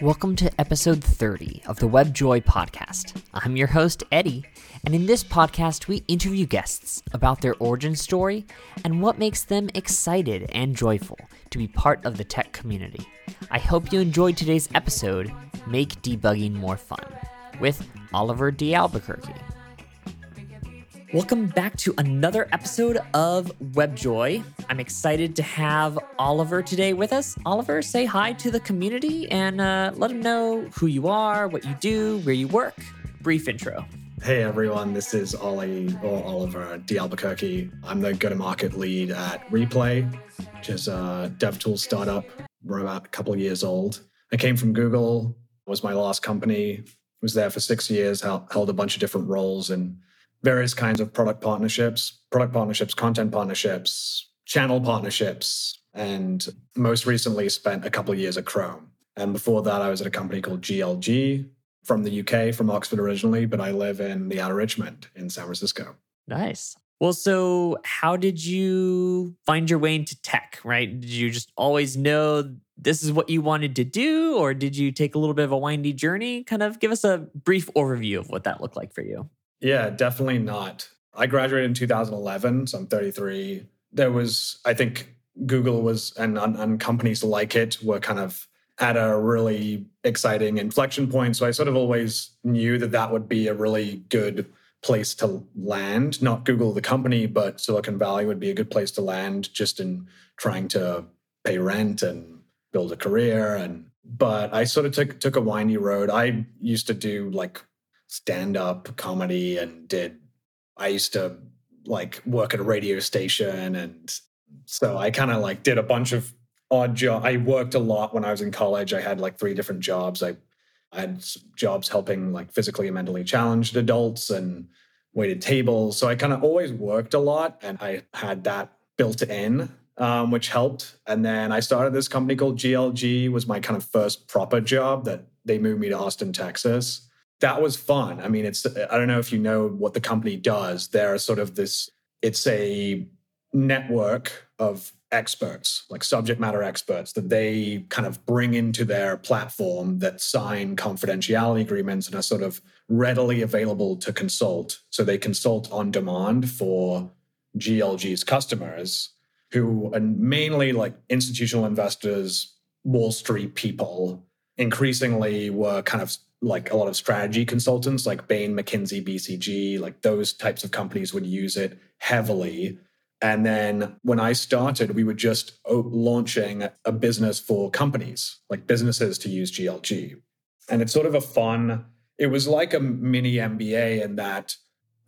Welcome to episode 30 of the WebJoy podcast. I'm your host, Eddie, and in this podcast, we interview guests about their origin story and what makes them excited and joyful to be part of the tech community. I hope you enjoyed today's episode, Make Debugging More Fun, with Oliver D. Albuquerque. Welcome back to another episode of WebJoy. I'm excited to have Oliver today with us. Oliver, say hi to the community and uh, let them know who you are, what you do, where you work. Brief intro. Hey everyone, this is Ollie or Oliver D. Albuquerque. I'm the go to market lead at Replay, which is a dev DevTools startup. We're about a couple years old. I came from Google, was my last company, was there for six years, held a bunch of different roles and various kinds of product partnerships, product partnerships, content partnerships, channel partnerships, and most recently spent a couple of years at Chrome. And before that, I was at a company called GLG from the UK, from Oxford originally, but I live in the outer Richmond in San Francisco. Nice. Well, so how did you find your way into tech, right? Did you just always know this is what you wanted to do, or did you take a little bit of a windy journey? Kind of give us a brief overview of what that looked like for you. Yeah, definitely not. I graduated in 2011, so I'm 33. There was, I think, Google was, and, and companies like it were kind of at a really exciting inflection point. So I sort of always knew that that would be a really good place to land. Not Google the company, but Silicon Valley would be a good place to land just in trying to pay rent and build a career. And but I sort of took took a windy road. I used to do like stand up comedy and did I used to like work at a radio station and so I kind of like did a bunch of odd job. I worked a lot when I was in college. I had like three different jobs. I, I had jobs helping like physically and mentally challenged adults and waited tables. So I kind of always worked a lot and I had that built in, um, which helped. And then I started this company called GLG was my kind of first proper job that they moved me to Austin, Texas that was fun. I mean, it's I don't know if you know what the company does. They're sort of this. It's a network of experts, like subject matter experts, that they kind of bring into their platform that sign confidentiality agreements and are sort of readily available to consult. So they consult on demand for GLG's customers, who are mainly like institutional investors, Wall Street people, increasingly were kind of like a lot of strategy consultants like Bain, McKinsey, BCG, like those types of companies would use it heavily. And then when I started, we were just oh, launching a business for companies, like businesses to use GLG. And it's sort of a fun, it was like a mini MBA in that,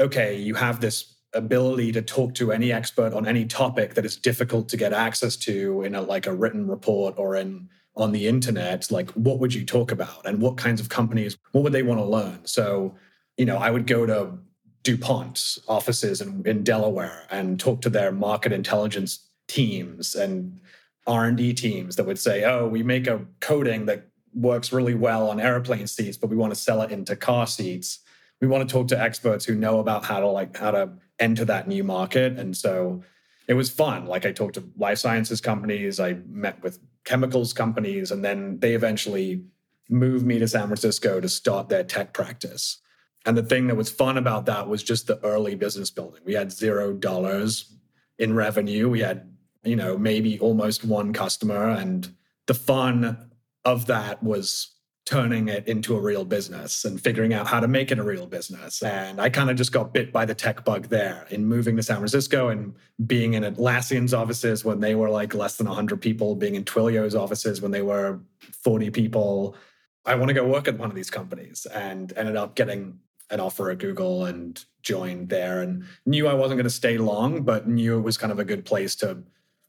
okay, you have this ability to talk to any expert on any topic that is difficult to get access to in a like a written report or in on the internet, like what would you talk about and what kinds of companies, what would they want to learn? So, you know, I would go to DuPont's offices in, in Delaware and talk to their market intelligence teams and R&D teams that would say, oh, we make a coating that works really well on airplane seats, but we want to sell it into car seats. We want to talk to experts who know about how to like how to enter that new market. And so it was fun. Like I talked to life sciences companies, I met with chemicals companies, and then they eventually moved me to San Francisco to start their tech practice. And the thing that was fun about that was just the early business building. We had zero dollars in revenue. We had, you know, maybe almost one customer. And the fun of that was turning it into a real business and figuring out how to make it a real business. And I kind of just got bit by the tech bug there in moving to San Francisco and being in Atlassian's offices when they were like less than 100 people, being in Twilio's offices when they were 40 people. I want to go work at one of these companies and ended up getting an offer at Google and joined there and knew I wasn't going to stay long, but knew it was kind of a good place to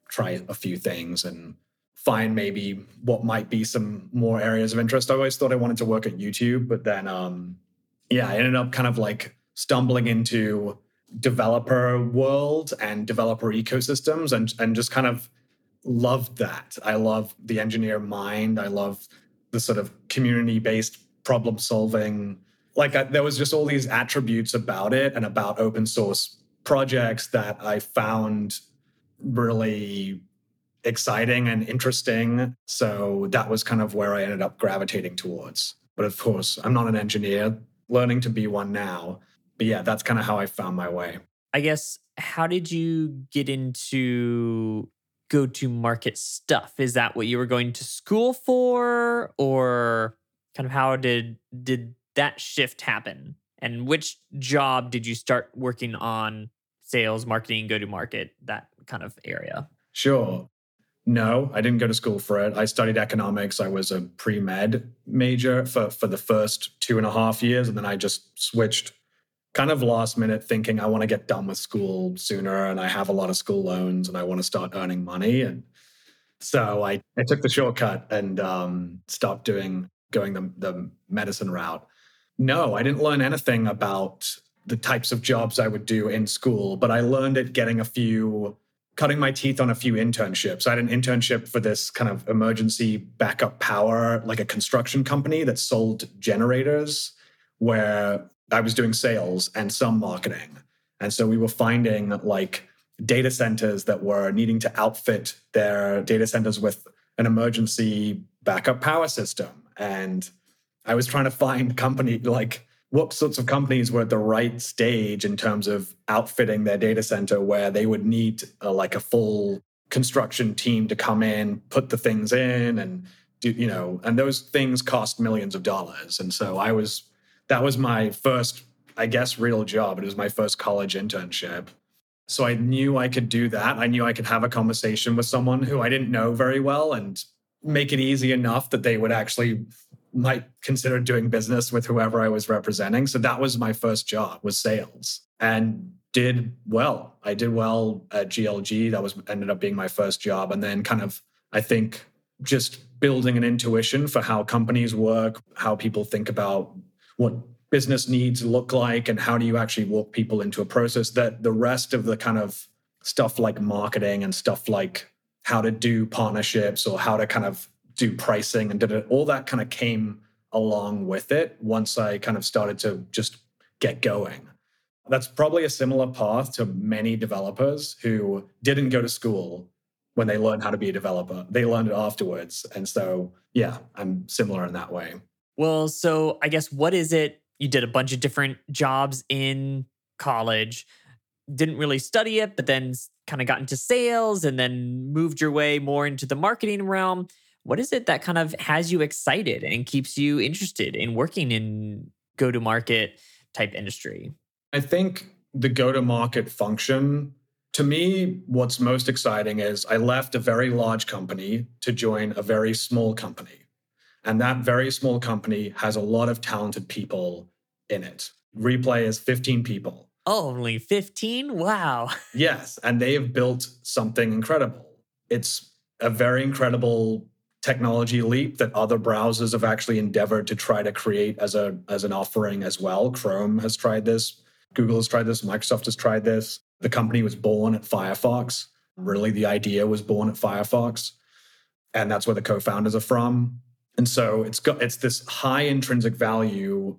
try a few things and find maybe what might be some more areas of interest. I always thought I wanted to work at YouTube, but then um, yeah, I ended up kind of like stumbling into developer world and developer ecosystems and and just kind of loved that. I love the engineer mind. I love the sort of community based problem solving. Like I, there was just all these attributes about it and about open source projects that I found really exciting and interesting. So that was kind of where I ended up gravitating towards. But of course, I'm not an engineer, learning to be one now. But yeah, that's kind of how I found my way. I guess, how did you get into go to market stuff? Is that what you were going to school for? Or kind of how did did that shift happen? And which job did you start working on sales, marketing, go to market, that kind of area? Sure. No, I didn't go to school for it. I studied economics. I was a pre med major for, for the first two and a half years. And then I just switched kind of last minute thinking I want to get done with school sooner and I have a lot of school loans and I want to start earning money. And so I, I took the shortcut and um, stopped doing going the, the medicine route. No, I didn't learn anything about the types of jobs I would do in school, but I learned it getting a few, cutting my teeth on a few internships. I had an internship for this kind of emergency backup power, like a construction company that sold generators, where I was doing sales and some marketing. And so we were finding like data centers that were needing to outfit their data centers with an emergency backup power system. And I was trying to find company like what sorts of companies were at the right stage in terms of outfitting their data center where they would need a, like a full construction team to come in, put the things in and do, you know, and those things cost millions of dollars. And so I was that was my first, I guess, real job. It was my first college internship. So I knew I could do that. I knew I could have a conversation with someone who I didn't know very well and make it easy enough that they would actually might consider doing business with whoever I was representing. So that was my first job was sales and did well. I did well at GLG. That was ended up being my first job. And then kind of, I think just building an intuition for how companies work, how people think about what business needs look like and how do you actually walk people into a process that the rest of the kind of stuff like marketing and stuff like how to do partnerships or how to kind of do pricing and did it all that kind of came along with it once I kind of started to just get going. That's probably a similar path to many developers who didn't go to school when they learned how to be a developer. They learned it afterwards. And so, yeah, I'm similar in that way. Well, so I guess what is it? You did a bunch of different jobs in college, didn't really study it, but then kind of got into sales and then moved your way more into the marketing realm. What is it that kind of has you excited and keeps you interested in working in go to market type industry? I think the go to market function to me, what's most exciting is I left a very large company to join a very small company. And that very small company has a lot of talented people in it. Replay is 15 people. only 15? Wow. yes. And they have built something incredible. It's a very incredible technology leap that other browsers have actually endeavored to try to create as a as an offering as well. Chrome has tried this, Google has tried this, Microsoft has tried this. The company was born at Firefox. Really, the idea was born at Firefox. And that's where the co-founders are from. And so it's got it's this high intrinsic value,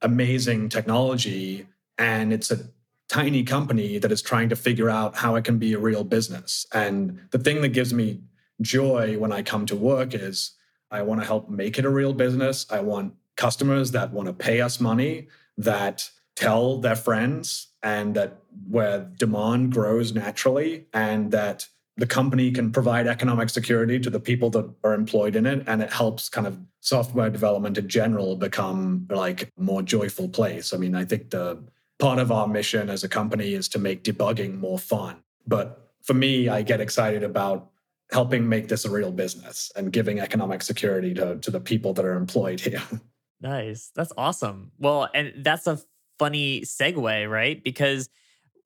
amazing technology, and it's a tiny company that is trying to figure out how it can be a real business. And the thing that gives me joy when I come to work is I want to help make it a real business. I want customers that want to pay us money, that tell their friends, and that where demand grows naturally, and that the company can provide economic security to the people that are employed in it and it helps kind of software development in general become like a more joyful place i mean i think the part of our mission as a company is to make debugging more fun but for me i get excited about helping make this a real business and giving economic security to, to the people that are employed here nice that's awesome well and that's a funny segue right because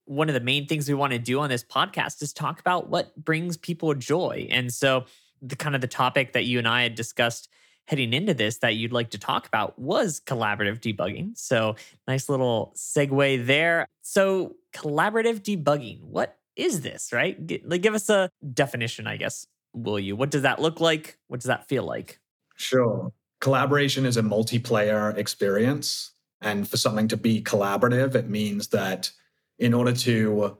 one of the main things we want to do on this podcast is talk about what brings people joy. And so the kind of the topic that you and I had discussed heading into this that you'd like to talk about was collaborative debugging. So nice little segue there. So collaborative debugging, what is this, right? Like give us a definition, I guess, will you? What does that look like? What does that feel like? Sure. Collaboration is a multiplayer experience. And for something to be collaborative, it means that in order to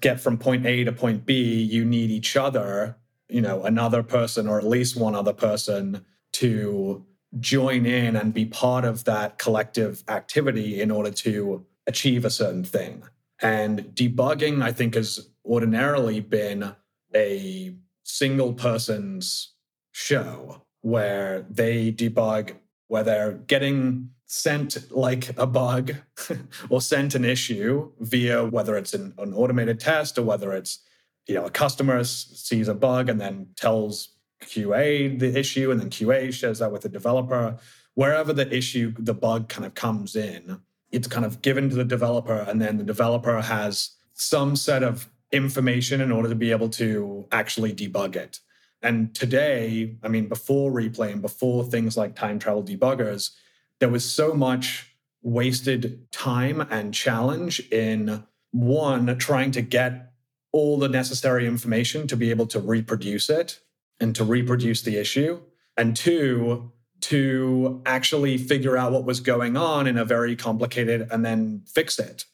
get from point A to point B, you need each other you know, another person or at least one other person to join in and be part of that collective activity in order to achieve a certain thing. And debugging, I think, has ordinarily been a single person's show where they debug where they're getting sent like a bug or sent an issue via whether it's an, an automated test or whether it's you know a customer sees a bug and then tells QA the issue and then QA shares that with the developer. Wherever the issue the bug kind of comes in it's kind of given to the developer and then the developer has some set of information in order to be able to actually debug it and today, I mean, before replay and before things like time travel debuggers, there was so much wasted time and challenge in one, trying to get all the necessary information to be able to reproduce it and to reproduce the issue. And two, to actually figure out what was going on in a very complicated and then fix it.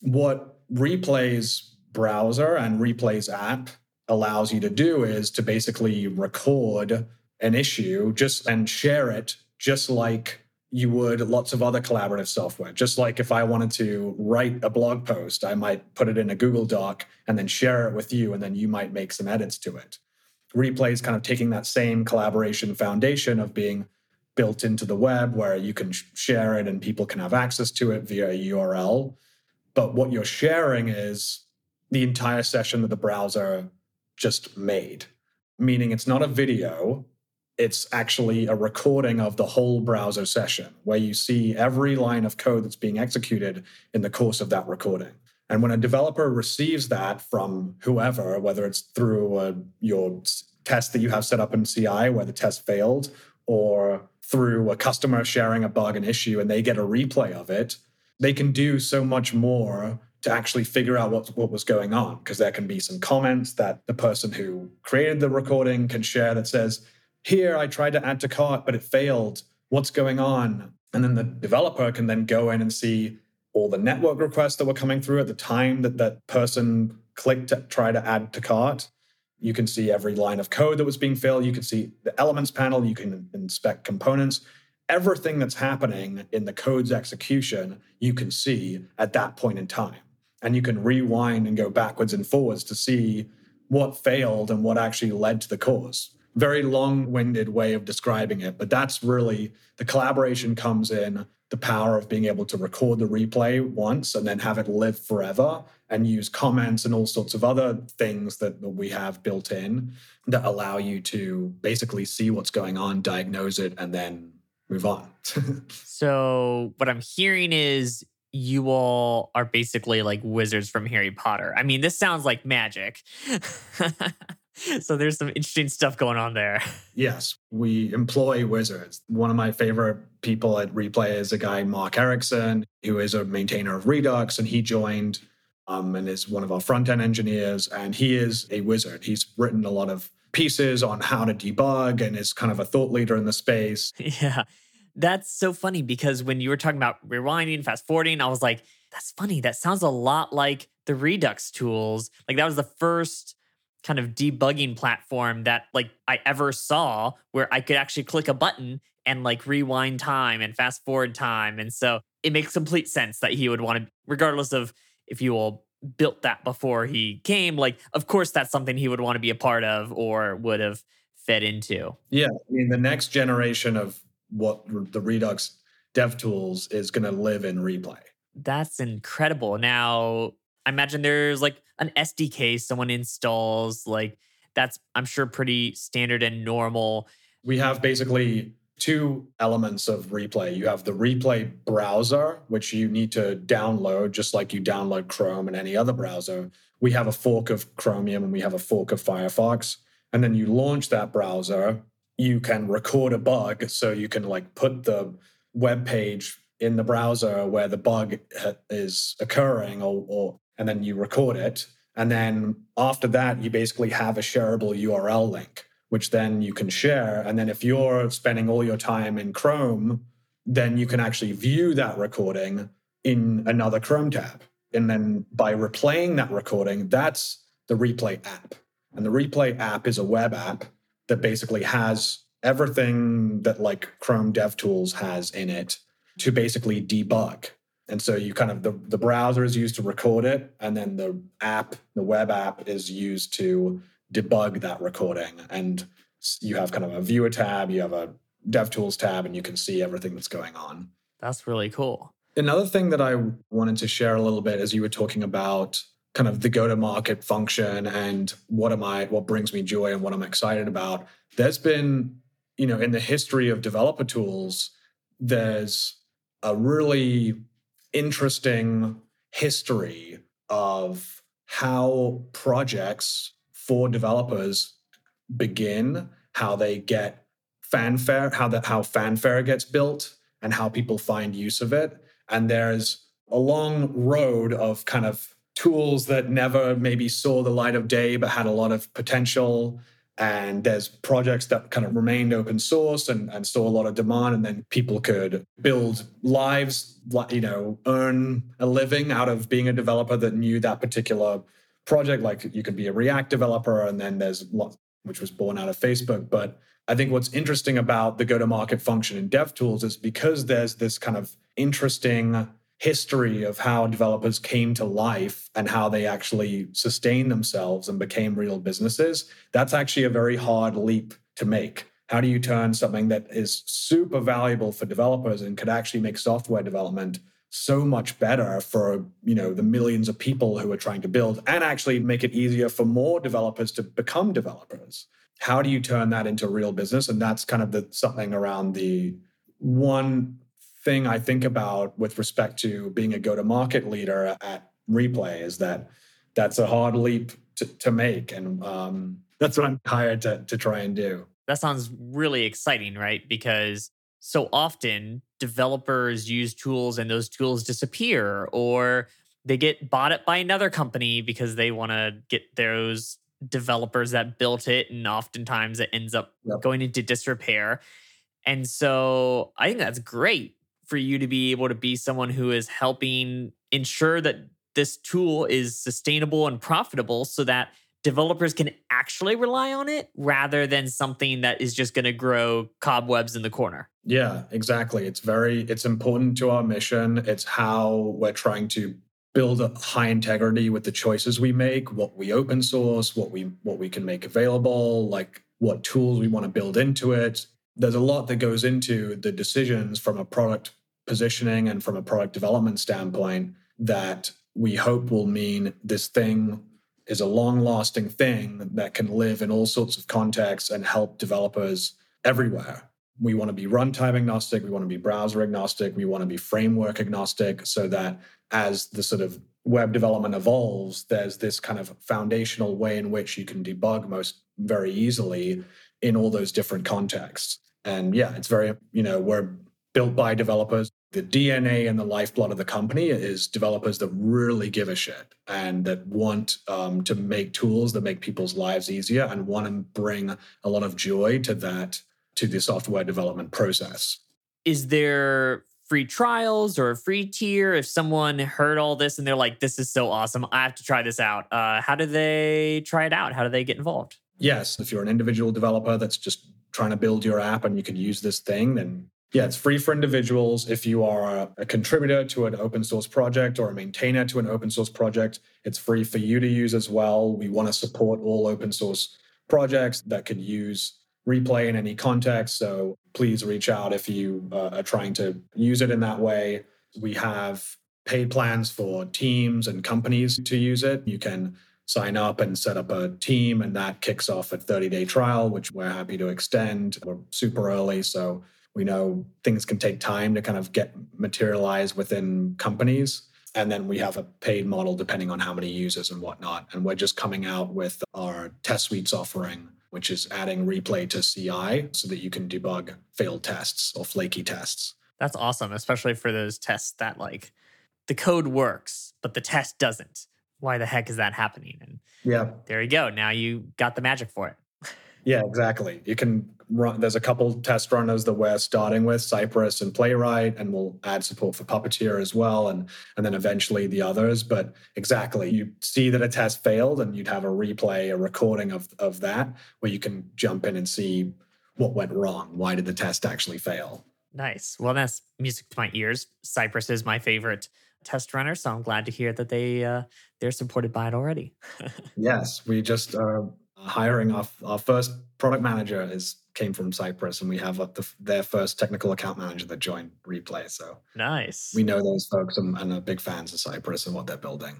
What Replay's browser and Replay's app allows you to do is to basically record an issue just and share it just like you would lots of other collaborative software. Just like if I wanted to write a blog post, I might put it in a Google Doc and then share it with you, and then you might make some edits to it. Replay is kind of taking that same collaboration foundation of being built into the web where you can share it and people can have access to it via a URL. But what you're sharing is the entire session that the browser just made, meaning it's not a video, it's actually a recording of the whole browser session where you see every line of code that's being executed in the course of that recording. And when a developer receives that from whoever, whether it's through uh, your test that you have set up in CI where the test failed, or through a customer sharing a bug and issue and they get a replay of it, they can do so much more to actually figure out what, what was going on because there can be some comments that the person who created the recording can share that says here i tried to add to cart but it failed. What's going on? And then the developer can then go in and see all the network requests that were coming through at the time that that person clicked to try to add to cart. You can see every line of code that was being filled you can see the elements panel. You can inspect components. Everything that's happening in the code's execution you can see at that point in time and you can rewind and go backwards and forwards to see what failed and what actually led to the cause. Very long winded way of describing it, but that's really the collaboration comes in the power of being able to record the replay once and then have it live forever and use comments and all sorts of other things that we have built in that allow you to basically see what's going on, diagnose it, and then move on. so, what I'm hearing is you all are basically like wizards from Harry Potter. I mean, this sounds like magic. so there's some interesting stuff going on there. Yes, we employ wizards. One of my favorite people at Replay is a guy, Mark Erikson, who is a maintainer of Redux, and he joined um, and is one of our front end engineers. And he is a wizard. He's written a lot of pieces on how to debug and is kind of a thought leader in the space. Yeah. That's so funny because when you were talking about rewinding, fast forwarding, I was like, that's funny. That sounds a lot like the Redux tools. Like that was the first kind of debugging platform that like I ever saw where I could actually click a button and like rewind time and fast forward time. And so it makes complete sense that he would want to, regardless of if you all built that before he came, like of course that's something he would want to be a part of or would have fed into. Yeah. I mean, the next generation of what the Redux dev tools is going to live in replay. That's incredible. Now, I imagine there's like an SDK someone installs. Like, that's, I'm sure, pretty standard and normal. We have basically two elements of replay. You have the replay browser, which you need to download just like you download Chrome and any other browser. We have a fork of Chromium and we have a fork of Firefox. And then you launch that browser you can record a bug so you can like put the web page in the browser where the bug is occurring or, or and then you record it. And then after that you basically have a shareable url link which then you can share. And then if you're spending all your time in chrome then you can actually view that recording in another chrome tab. And then by replaying that recording that's the replay app. And the Replay app is a web app that basically has everything that like Chrome DevTools has in it to basically debug. And so you kind of the, the browser is used to record it, and then the app, the web app, is used to debug that recording. And you have kind of a viewer tab, you have a DevTools tab, and you can see everything that's going on. That's really cool. Another thing that I wanted to share a little bit as you were talking about kind of the go to market function and what am I, what brings me joy and what I'm excited about. There's been, you know, in the history of developer tools, there's a really interesting history of how projects for developers begin, how they get fanfare, how that how fanfare gets built, and how people find use of it. And there's a long road of kind of tools that never maybe saw the light of day but had a lot of potential. And there's projects that kind of remained open source and, and saw a lot of demand. And then people could build lives you know earn a living out of being a developer that knew that particular project. Like you could be a react developer and then there's lots which was born out of facebook. But i think what's interesting about the go to market function in devtools is because there's this kind of interesting history of how developers came to life and how they actually sustained themselves and became real businesses, that's actually a very hard leap to make. How do you turn something that is super valuable for developers and could actually make software development so much better for you know the millions of people who are trying to build and actually make it easier for more developers to become developers how do you turn that into real business and that's kind of the something around the one thing I think about with respect to being a go to market leader at Replay is that that's a hard leap to, to make. And um, that's what I'm hired to, to try and do. That sounds really exciting, right? Because so often developers use tools and those tools disappear or they get bought up by another company because they want to get those developers that built it and oftentimes it ends up yep. going into disrepair and so i think that's great for you to be able to be someone who is helping ensure that this tool is sustainable and profitable so that developers can actually rely on it rather than something that is just going to grow cobwebs in the corner. Yeah, exactly. It's very it's important to our mission. It's how we're trying to build a high integrity with the choices we make, what we open source, what we what we can make available, like what tools we want to build into it. There's a lot that goes into the decisions from a product positioning and from a product development standpoint that we hope will mean this thing is a long lasting thing that can live in all sorts of contexts and help developers everywhere. We want to be runtime agnostic, we want to be browser agnostic, we want to be framework agnostic so that as the sort of web development evolves, there's this kind of foundational way in which you can debug most very easily in all those different contexts. And yeah, it's very, you know, we're built by developers the DNA and the lifeblood of the company is developers that really give a shit and that want um, to make tools that make people's lives easier and want to bring a lot of joy to that to the software development process. Is there free trials or a free tier if someone heard all this and they're like, "This is so awesome! I have to try this out." Uh, how do they try it out? How do they get involved? Yes, if you're an individual developer that's just trying to build your app and you could use this thing, then yeah, it's free for individuals. If you are a, contributor to an open source project or a maintainer to an open source project, it's free for you to use as well. We want to support all open source projects that could use replay in any context. So please reach out if you uh, are trying to use it in that way. We have paid plans for teams and companies to use it. You can sign up and set up a team, and that kicks off a 30 day trial, which we're happy to extend. We're super early. So we know things can take time to kind of get materialized within companies. And then we have a paid model depending on how many users and whatnot. And we're just coming out with our test suites offering, which is adding replay to CI so that you can debug failed tests or flaky tests. That's awesome, especially for those tests that like the code works, but the test doesn't. Why the heck is that happening? And yeah, there you go. Now you got the magic for it. Yeah, exactly. You can run, there's a couple test runners that we're starting with, Cypress and Playwright, and we'll add support for Puppeteer as well, and and then eventually the others. But exactly, you see that a test failed, and you'd have a replay, a recording of of that, where you can jump in and see what went wrong. Why did the test actually fail? Nice. Well, that's music to my ears. Cypress is my favorite test runner, so I'm glad to hear that they uh, they're supported by it already. yes, we just uh, hiring our, our first product manager is came from Cypress, and we have the, their first technical account manager that joined Replay. So nice. We know those folks and, and are big fans of Cypress and what they're building.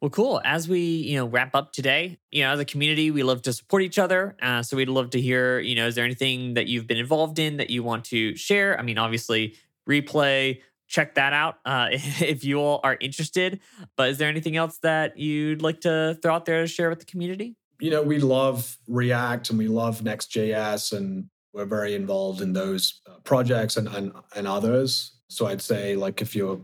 Well, cool. As we you know wrap up today, you know, as a community, we love to support each other. Uh, so we'd love to hear, you know, is there anything that you've been involved in that you want to share? I mean, obviously, Replay. Check that out uh, if you all are interested. But is there anything else that you'd like to throw out there to share with the community? You know, we love React and we love Next.js, and we're very involved in those uh, projects and, and and others. So I'd say, like, if you're,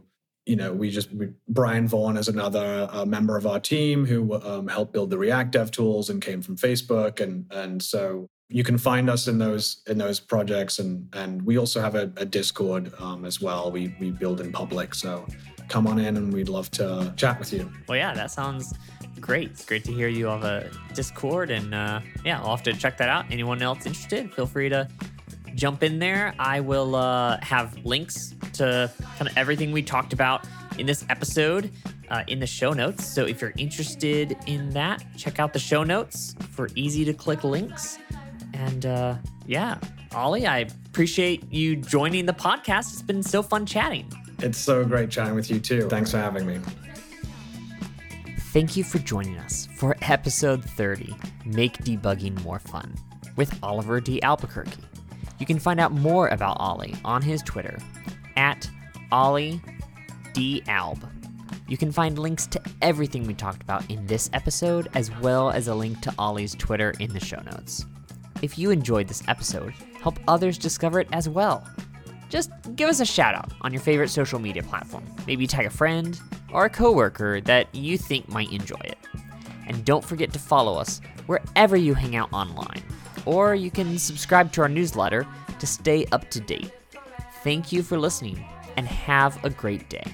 you know, we just we, Brian Vaughn is another uh, member of our team who um, helped build the React Dev tools and came from Facebook, and and so you can find us in those in those projects, and and we also have a, a Discord um, as well. We we build in public, so come on in, and we'd love to chat with you. Well, yeah, that sounds great. Great to hear you have a Discord, and uh, yeah, I'll have to check that out. Anyone else interested, feel free to jump in there. I will uh, have links to kind of everything we talked about in this episode uh, in the show notes. So if you're interested in that, check out the show notes for easy to click links. And uh, yeah, Ollie, I appreciate you joining the podcast. It's been so fun chatting. It's so great chatting with you too. Thanks for having me. Thank you for joining us for episode 30 Make Debugging More Fun with Oliver D. Albuquerque. You can find out more about Ollie on his Twitter at Ollie D. Alb. You can find links to everything we talked about in this episode, as well as a link to Ollie's Twitter in the show notes. If you enjoyed this episode, help others discover it as well. Just give us a shout out on your favorite social media platform. Maybe tag a friend, or a coworker that you think might enjoy it. And don't forget to follow us wherever you hang out online, or you can subscribe to our newsletter to stay up to date. Thank you for listening, and have a great day.